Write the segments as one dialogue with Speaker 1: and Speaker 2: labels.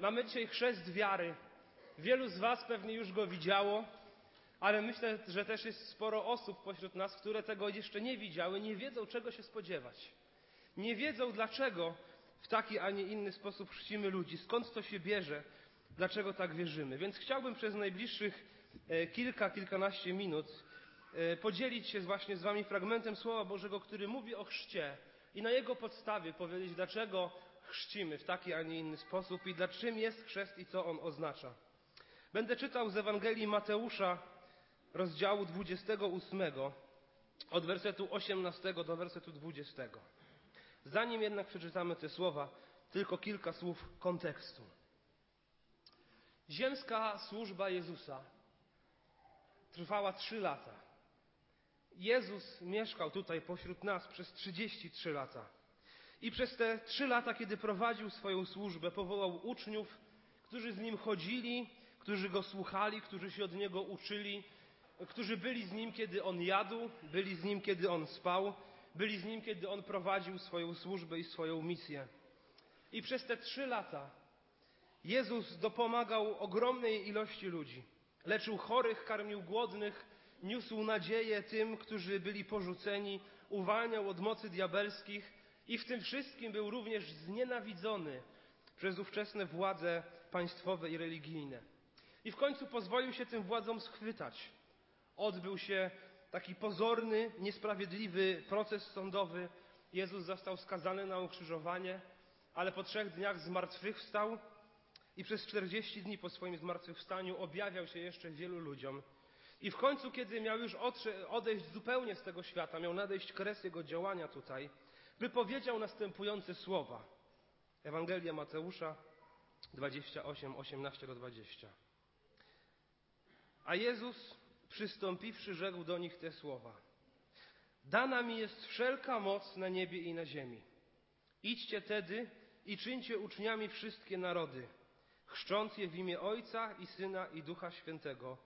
Speaker 1: Mamy dzisiaj chrzest wiary. Wielu z Was pewnie już go widziało, ale myślę, że też jest sporo osób pośród nas, które tego jeszcze nie widziały, nie wiedzą czego się spodziewać. Nie wiedzą dlaczego w taki, a nie inny sposób chrzcimy ludzi, skąd to się bierze, dlaczego tak wierzymy. Więc chciałbym przez najbliższych e, kilka, kilkanaście minut e, podzielić się właśnie z Wami fragmentem Słowa Bożego, który mówi o chrzcie i na jego podstawie powiedzieć, dlaczego chrzcimy w taki, a nie inny sposób i dla czym jest chrzest i co on oznacza. Będę czytał z Ewangelii Mateusza, rozdziału 28, od wersetu 18 do wersetu 20. Zanim jednak przeczytamy te słowa, tylko kilka słów kontekstu. Ziemska służba Jezusa trwała trzy lata. Jezus mieszkał tutaj pośród nas przez 33 lata. I przez te trzy lata, kiedy prowadził swoją służbę, powołał uczniów, którzy z nim chodzili, którzy go słuchali, którzy się od niego uczyli, którzy byli z nim, kiedy on jadł, byli z nim, kiedy on spał, byli z nim, kiedy on prowadził swoją służbę i swoją misję. I przez te trzy lata Jezus dopomagał ogromnej ilości ludzi. Leczył chorych, karmił głodnych, niósł nadzieję tym, którzy byli porzuceni, uwalniał od mocy diabelskich i w tym wszystkim był również znienawidzony przez ówczesne władze państwowe i religijne. I w końcu pozwolił się tym władzom schwytać. Odbył się taki pozorny, niesprawiedliwy proces sądowy. Jezus został skazany na ukrzyżowanie, ale po trzech dniach zmartwychwstał i przez czterdzieści dni po swoim zmartwychwstaniu objawiał się jeszcze wielu ludziom. I w końcu, kiedy miał już odejść zupełnie z tego świata, miał nadejść kres jego działania tutaj, wypowiedział następujące słowa. Ewangelia Mateusza 28, 18 do 20. A Jezus, przystąpiwszy, rzekł do nich te słowa. Dana mi jest wszelka moc na niebie i na ziemi. Idźcie tedy i czyńcie uczniami wszystkie narody, chrzcząc je w imię Ojca i Syna i Ducha Świętego,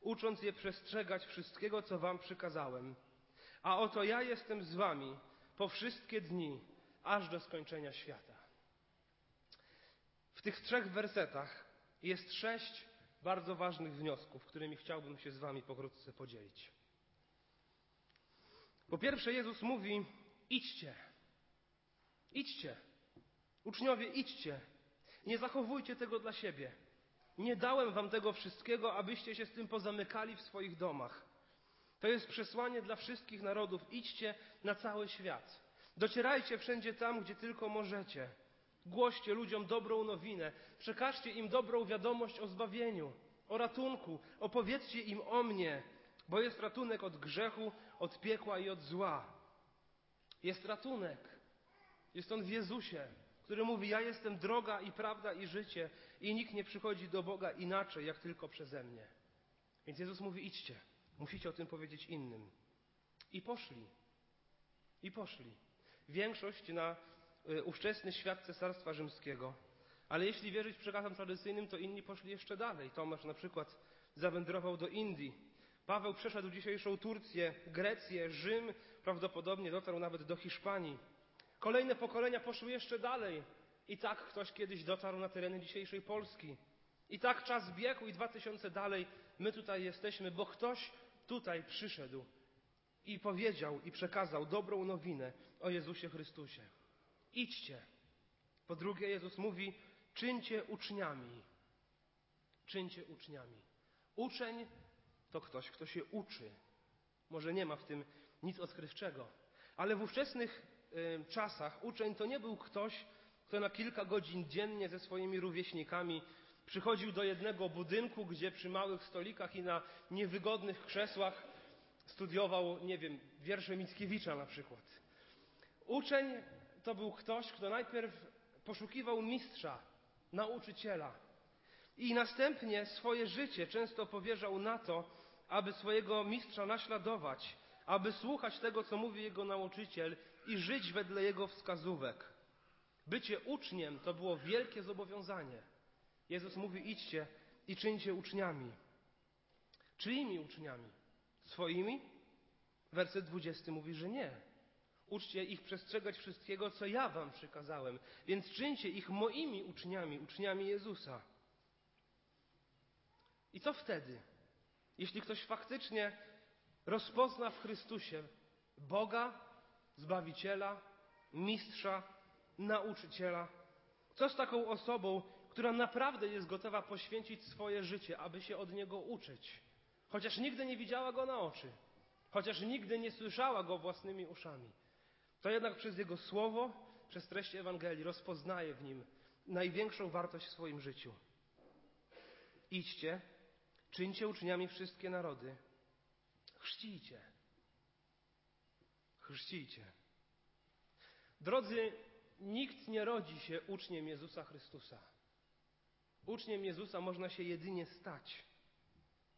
Speaker 1: ucząc je przestrzegać wszystkiego, co wam przykazałem. A oto ja jestem z wami po wszystkie dni, aż do skończenia świata. W tych trzech wersetach jest sześć bardzo ważnych wniosków, którymi chciałbym się z Wami pokrótce podzielić. Po pierwsze, Jezus mówi: idźcie. Idźcie. Uczniowie, idźcie. Nie zachowujcie tego dla siebie. Nie dałem Wam tego wszystkiego, abyście się z tym pozamykali w swoich domach. To jest przesłanie dla wszystkich narodów. Idźcie na cały świat. Docierajcie wszędzie tam, gdzie tylko możecie. Głoście ludziom dobrą nowinę. Przekażcie im dobrą wiadomość o zbawieniu, o ratunku. Opowiedzcie im o mnie, bo jest ratunek od grzechu, od piekła i od zła. Jest ratunek. Jest on w Jezusie, który mówi: Ja jestem droga i prawda i życie, i nikt nie przychodzi do Boga inaczej, jak tylko przeze mnie. Więc Jezus mówi: Idźcie. Musicie o tym powiedzieć innym. I poszli. I poszli. Większość na y, ówczesny świat Cesarstwa Rzymskiego. Ale jeśli wierzyć przekazom tradycyjnym, to inni poszli jeszcze dalej. Tomasz na przykład zawędrował do Indii. Paweł przeszedł dzisiejszą Turcję, Grecję, Rzym, prawdopodobnie dotarł nawet do Hiszpanii. Kolejne pokolenia poszły jeszcze dalej. I tak ktoś kiedyś dotarł na tereny dzisiejszej Polski. I tak czas biegł i dwa tysiące dalej my tutaj jesteśmy, bo ktoś tutaj przyszedł i powiedział i przekazał dobrą nowinę o Jezusie Chrystusie. Idźcie. Po drugie, Jezus mówi: czyńcie uczniami. Czyńcie uczniami. Uczeń to ktoś, kto się uczy. Może nie ma w tym nic odkrywczego, ale w ówczesnych y, czasach uczeń to nie był ktoś, kto na kilka godzin dziennie ze swoimi rówieśnikami przychodził do jednego budynku, gdzie przy małych stolikach i na niewygodnych krzesłach studiował, nie wiem, wiersze Mickiewicza na przykład. Uczeń to był ktoś, kto najpierw poszukiwał mistrza, nauczyciela i następnie swoje życie często powierzał na to, aby swojego mistrza naśladować, aby słuchać tego, co mówi jego nauczyciel i żyć wedle jego wskazówek. Bycie uczniem to było wielkie zobowiązanie. Jezus mówi: idźcie i czyńcie uczniami. Czyimi uczniami? Swoimi? Werset 20 mówi, że nie. Uczcie ich przestrzegać wszystkiego, co ja wam przykazałem, więc czyńcie ich moimi uczniami, uczniami Jezusa. I co wtedy? Jeśli ktoś faktycznie rozpozna w Chrystusie Boga, Zbawiciela, Mistrza, Nauczyciela, co z taką osobą, która naprawdę jest gotowa poświęcić swoje życie, aby się od Niego uczyć, chociaż nigdy nie widziała Go na oczy, chociaż nigdy nie słyszała Go własnymi uszami, to jednak przez Jego Słowo, przez treść Ewangelii rozpoznaje w Nim największą wartość w swoim życiu. Idźcie, czyńcie uczniami wszystkie narody, chrzcijcie, chrzcijcie. Drodzy, nikt nie rodzi się uczniem Jezusa Chrystusa. Uczniem Jezusa można się jedynie stać.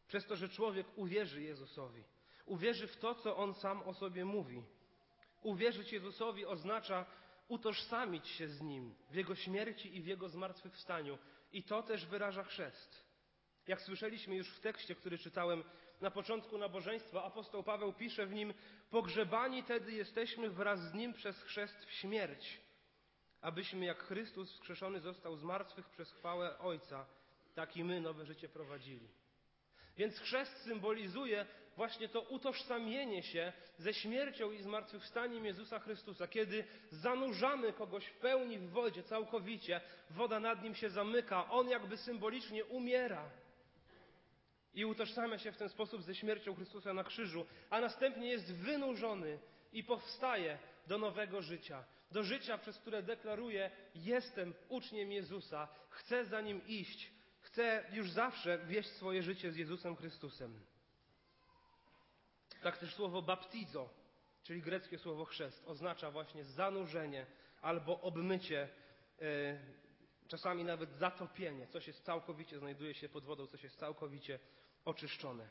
Speaker 1: Przez to, że człowiek uwierzy Jezusowi. Uwierzy w to, co On sam o sobie mówi. Uwierzyć Jezusowi oznacza utożsamić się z Nim w Jego śmierci i w Jego zmartwychwstaniu. I to też wyraża chrzest. Jak słyszeliśmy już w tekście, który czytałem na początku nabożeństwa, apostoł Paweł pisze w nim: Pogrzebani tedy jesteśmy wraz z nim przez chrzest w śmierć, abyśmy jak Chrystus wskrzeszony został z martwych przez chwałę Ojca, tak i my nowe życie prowadzili. Więc chrzest symbolizuje właśnie to utożsamienie się ze śmiercią i zmartwychwstaniem Jezusa Chrystusa. Kiedy zanurzamy kogoś w pełni w wodzie, całkowicie, woda nad nim się zamyka, on jakby symbolicznie umiera. I utożsamia się w ten sposób ze śmiercią Chrystusa na krzyżu, a następnie jest wynurzony i powstaje do nowego życia. Do życia, przez które deklaruje: Jestem uczniem Jezusa, chcę za nim iść, chcę już zawsze wieść swoje życie z Jezusem Chrystusem. Tak też słowo baptizo, czyli greckie słowo chrzest, oznacza właśnie zanurzenie albo obmycie, e, czasami nawet zatopienie. Coś jest całkowicie, znajduje się pod wodą, coś jest całkowicie oczyszczone.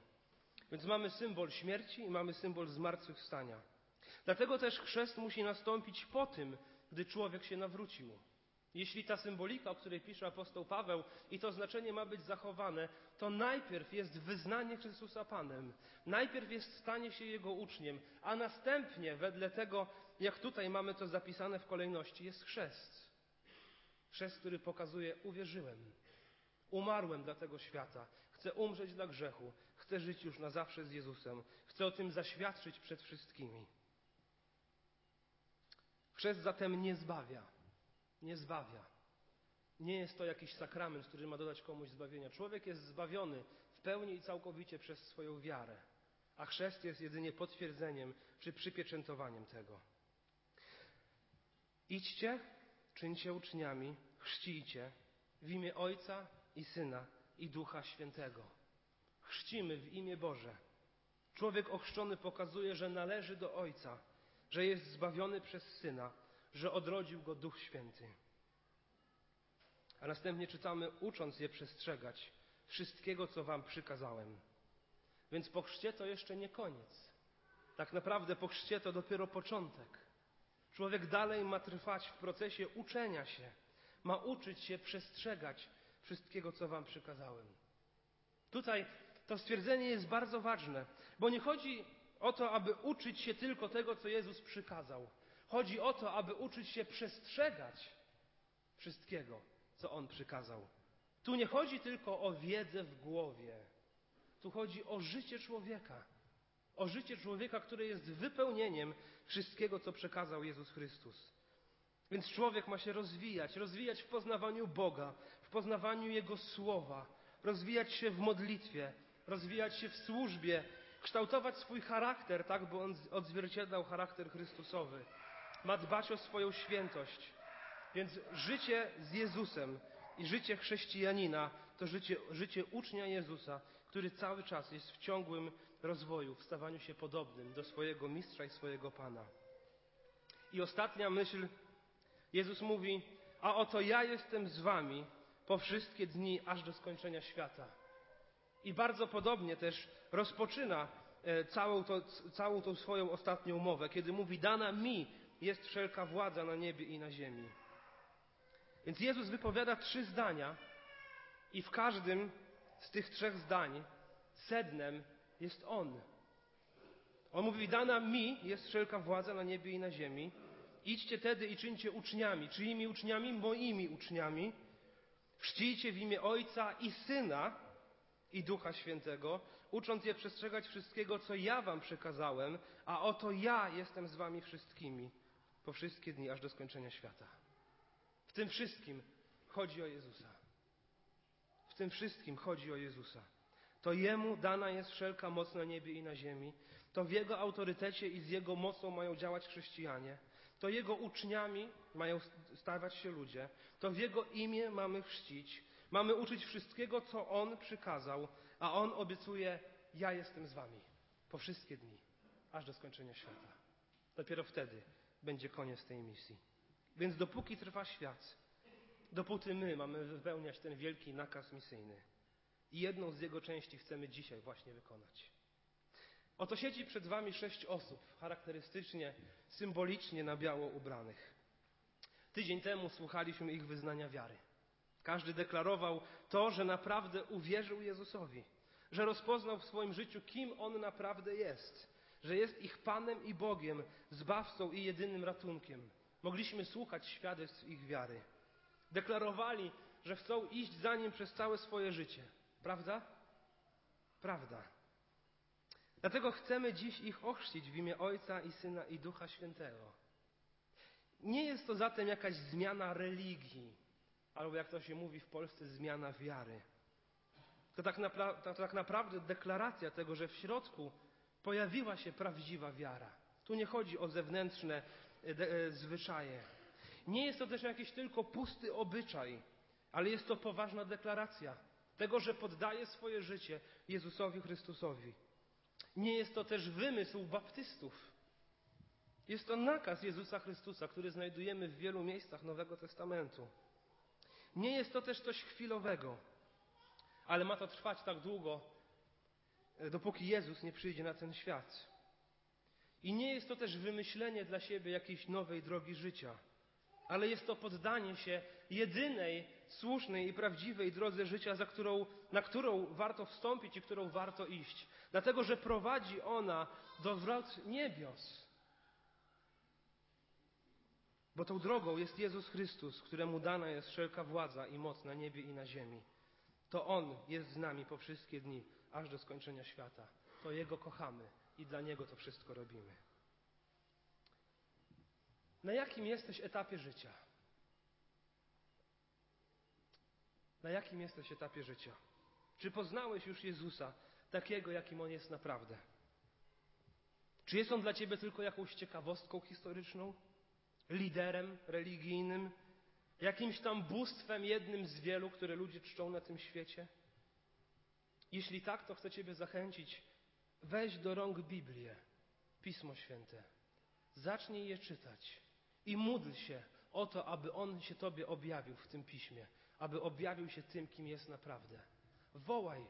Speaker 1: Więc mamy symbol śmierci i mamy symbol zmartwychwstania. Dlatego też chrzest musi nastąpić po tym, gdy człowiek się nawrócił. Jeśli ta symbolika, o której pisze apostoł Paweł, i to znaczenie ma być zachowane, to najpierw jest wyznanie Chrystusa Panem, najpierw jest stanie się Jego uczniem, a następnie, wedle tego, jak tutaj mamy to zapisane w kolejności, jest chrzest. Chrzest, który pokazuje: uwierzyłem, umarłem dla tego świata, chcę umrzeć dla grzechu, chcę żyć już na zawsze z Jezusem, chcę o tym zaświadczyć przed wszystkimi. Chrzest zatem nie zbawia nie zbawia. Nie jest to jakiś sakrament, który ma dodać komuś zbawienia. Człowiek jest zbawiony w pełni i całkowicie przez swoją wiarę, a chrzest jest jedynie potwierdzeniem czy przypieczętowaniem tego. Idźcie, czyńcie uczniami, chrzcijcie w imię Ojca i Syna i Ducha Świętego. Chrzcimy w imię Boże. Człowiek ochrzczony pokazuje, że należy do Ojca, że jest zbawiony przez Syna że odrodził go Duch Święty. A następnie czytamy, ucząc je przestrzegać wszystkiego, co wam przykazałem. Więc po chrzcie to jeszcze nie koniec. Tak naprawdę po chrzcie to dopiero początek. Człowiek dalej ma trwać w procesie uczenia się. Ma uczyć się przestrzegać wszystkiego, co wam przykazałem. Tutaj to stwierdzenie jest bardzo ważne, bo nie chodzi o to, aby uczyć się tylko tego, co Jezus przykazał. Chodzi o to, aby uczyć się przestrzegać wszystkiego, co On przykazał. Tu nie chodzi tylko o wiedzę w głowie. Tu chodzi o życie człowieka. O życie człowieka, które jest wypełnieniem wszystkiego, co przekazał Jezus Chrystus. Więc człowiek ma się rozwijać, rozwijać w poznawaniu Boga, w poznawaniu Jego słowa, rozwijać się w modlitwie, rozwijać się w służbie, kształtować swój charakter, tak by on odzwierciedlał charakter Chrystusowy ma dbać o swoją świętość. Więc życie z Jezusem i życie chrześcijanina to życie, życie ucznia Jezusa, który cały czas jest w ciągłym rozwoju, w stawaniu się podobnym do swojego mistrza i swojego Pana. I ostatnia myśl, Jezus mówi, a oto ja jestem z wami po wszystkie dni, aż do skończenia świata. I bardzo podobnie też rozpoczyna e, całą, to, całą tą swoją ostatnią mowę, kiedy mówi, dana mi jest wszelka władza na niebie i na ziemi. Więc Jezus wypowiada trzy zdania i w każdym z tych trzech zdań sednem jest On. On mówi, dana mi jest wszelka władza na niebie i na ziemi. Idźcie tedy i czyńcie uczniami. Czyimi uczniami? Moimi uczniami. Chrzcijcie w imię Ojca i Syna i Ducha Świętego, ucząc je przestrzegać wszystkiego, co ja wam przekazałem, a oto ja jestem z wami wszystkimi po wszystkie dni, aż do skończenia świata. W tym wszystkim chodzi o Jezusa. W tym wszystkim chodzi o Jezusa. To Jemu dana jest wszelka moc na niebie i na ziemi. To w Jego autorytecie i z Jego mocą mają działać chrześcijanie. To Jego uczniami mają stawać się ludzie. To w Jego imię mamy chrzcić. Mamy uczyć wszystkiego, co On przykazał, a On obiecuje: Ja jestem z Wami po wszystkie dni, aż do skończenia świata. Dopiero wtedy będzie koniec tej misji. Więc dopóki trwa świat, dopóty my mamy wypełniać ten wielki nakaz misyjny. I jedną z jego części chcemy dzisiaj właśnie wykonać. Oto siedzi przed Wami sześć osób, charakterystycznie, symbolicznie na biało ubranych. Tydzień temu słuchaliśmy ich wyznania wiary. Każdy deklarował to, że naprawdę uwierzył Jezusowi, że rozpoznał w swoim życiu, kim On naprawdę jest, że jest ich Panem i Bogiem, zbawcą i jedynym ratunkiem. Mogliśmy słuchać świadectw ich wiary. Deklarowali, że chcą iść za Nim przez całe swoje życie. Prawda? Prawda. Dlatego chcemy dziś ich ochrzcić w imię Ojca i Syna i Ducha Świętego. Nie jest to zatem jakaś zmiana religii, albo jak to się mówi w Polsce, zmiana wiary. To tak, napra- to tak naprawdę deklaracja tego, że w środku pojawiła się prawdziwa wiara. Tu nie chodzi o zewnętrzne e, e, zwyczaje. Nie jest to też jakiś tylko pusty obyczaj, ale jest to poważna deklaracja tego, że poddaje swoje życie Jezusowi Chrystusowi. Nie jest to też wymysł baptystów. Jest to nakaz Jezusa Chrystusa, który znajdujemy w wielu miejscach Nowego Testamentu. Nie jest to też coś chwilowego, ale ma to trwać tak długo, e, dopóki Jezus nie przyjdzie na ten świat. I nie jest to też wymyślenie dla siebie jakiejś nowej drogi życia, ale jest to poddanie się jedynej słusznej i prawdziwej drodze życia, za którą, na którą warto wstąpić i którą warto iść. Dlatego, że prowadzi ona do wrot niebios. Bo tą drogą jest Jezus Chrystus, któremu dana jest wszelka władza i moc na niebie i na ziemi. To On jest z nami po wszystkie dni, aż do skończenia świata. To Jego kochamy i dla Niego to wszystko robimy. Na jakim jesteś etapie życia? Na jakim jesteś etapie życia? Czy poznałeś już Jezusa takiego, jakim On jest naprawdę? Czy jest On dla Ciebie tylko jakąś ciekawostką historyczną? Liderem religijnym? Jakimś tam bóstwem jednym z wielu, które ludzie czczą na tym świecie? Jeśli tak, to chcę Ciebie zachęcić. Weź do rąk Biblię, Pismo Święte. Zacznij je czytać i módl się o to, aby On się Tobie objawił w tym Piśmie aby objawił się tym, kim jest naprawdę. Wołaj,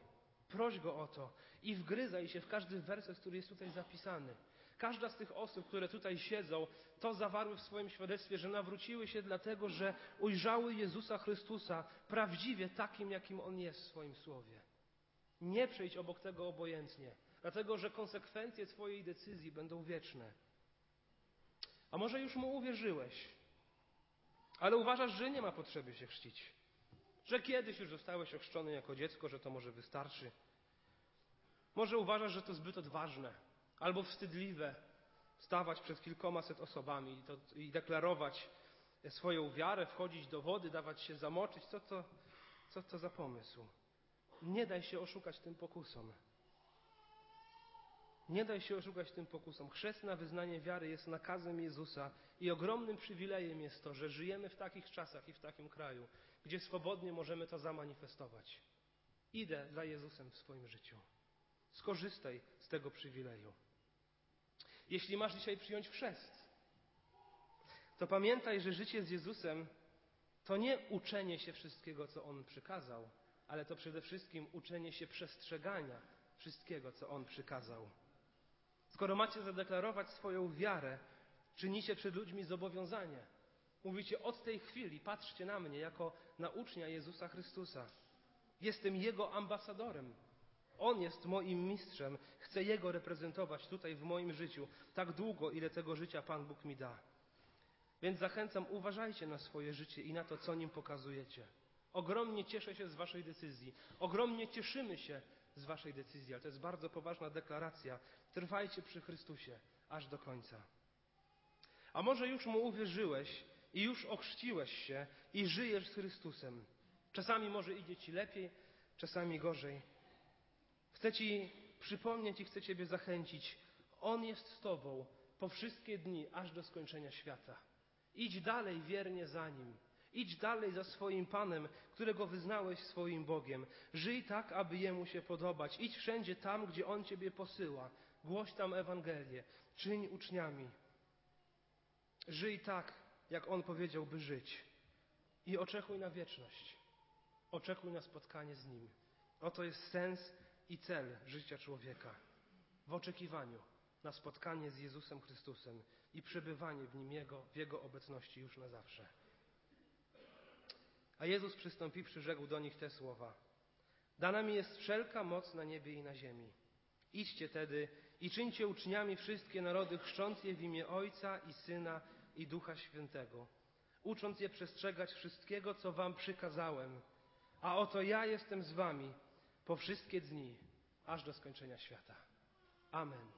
Speaker 1: proś Go o to i wgryzaj się w każdy werset, który jest tutaj zapisany. Każda z tych osób, które tutaj siedzą, to zawarły w swoim świadectwie, że nawróciły się dlatego, że ujrzały Jezusa Chrystusa prawdziwie takim, jakim On jest w swoim słowie. Nie przejdź obok tego obojętnie, dlatego że konsekwencje Twojej decyzji będą wieczne. A może już Mu uwierzyłeś, ale uważasz, że nie ma potrzeby się chrzcić że kiedyś już zostałeś ochrzczony jako dziecko, że to może wystarczy. Może uważasz, że to zbyt odważne albo wstydliwe stawać przed kilkomaset osobami i, to, i deklarować swoją wiarę, wchodzić do wody, dawać się zamoczyć. Co to, co to za pomysł? Nie daj się oszukać tym pokusom. Nie daj się oszukać tym pokusom. Chrzest na wyznanie wiary jest nakazem Jezusa i ogromnym przywilejem jest to, że żyjemy w takich czasach i w takim kraju, gdzie swobodnie możemy to zamanifestować. Idę za Jezusem w swoim życiu. Skorzystaj z tego przywileju. Jeśli masz dzisiaj przyjąć chrzest, to pamiętaj, że życie z Jezusem to nie uczenie się wszystkiego, co On przykazał, ale to przede wszystkim uczenie się przestrzegania wszystkiego, co On przykazał. Skoro macie zadeklarować swoją wiarę, czynicie przed ludźmi zobowiązanie. Mówicie, od tej chwili patrzcie na mnie jako na ucznia Jezusa Chrystusa. Jestem Jego ambasadorem. On jest moim mistrzem. Chcę Jego reprezentować tutaj w moim życiu tak długo, ile tego życia Pan Bóg mi da. Więc zachęcam, uważajcie na swoje życie i na to, co nim pokazujecie. Ogromnie cieszę się z Waszej decyzji. Ogromnie cieszymy się z Waszej decyzji, ale to jest bardzo poważna deklaracja. Trwajcie przy Chrystusie aż do końca. A może już mu uwierzyłeś i już ochrzciłeś się i żyjesz z Chrystusem. Czasami może idzie ci lepiej, czasami gorzej. Chcę ci przypomnieć i chcę ciebie zachęcić. On jest z tobą po wszystkie dni, aż do skończenia świata. Idź dalej wiernie za nim. Idź dalej za swoim Panem, którego wyznałeś swoim Bogiem. Żyj tak, aby Jemu się podobać. Idź wszędzie tam, gdzie On Ciebie posyła. Głoś tam Ewangelię. Czyń uczniami. Żyj tak, jak On powiedziałby żyć. I oczekuj na wieczność. Oczekuj na spotkanie z Nim. Oto jest sens i cel życia człowieka. W oczekiwaniu na spotkanie z Jezusem Chrystusem i przebywanie w Nim Jego, w Jego obecności już na zawsze. A Jezus przystąpiwszy, rzekł do nich te słowa. Dana mi jest wszelka moc na niebie i na ziemi. Idźcie tedy i czyńcie uczniami wszystkie narody, chrzcząc je w imię Ojca i Syna i Ducha Świętego, ucząc je przestrzegać wszystkiego, co wam przykazałem. A oto ja jestem z wami po wszystkie dni, aż do skończenia świata. Amen.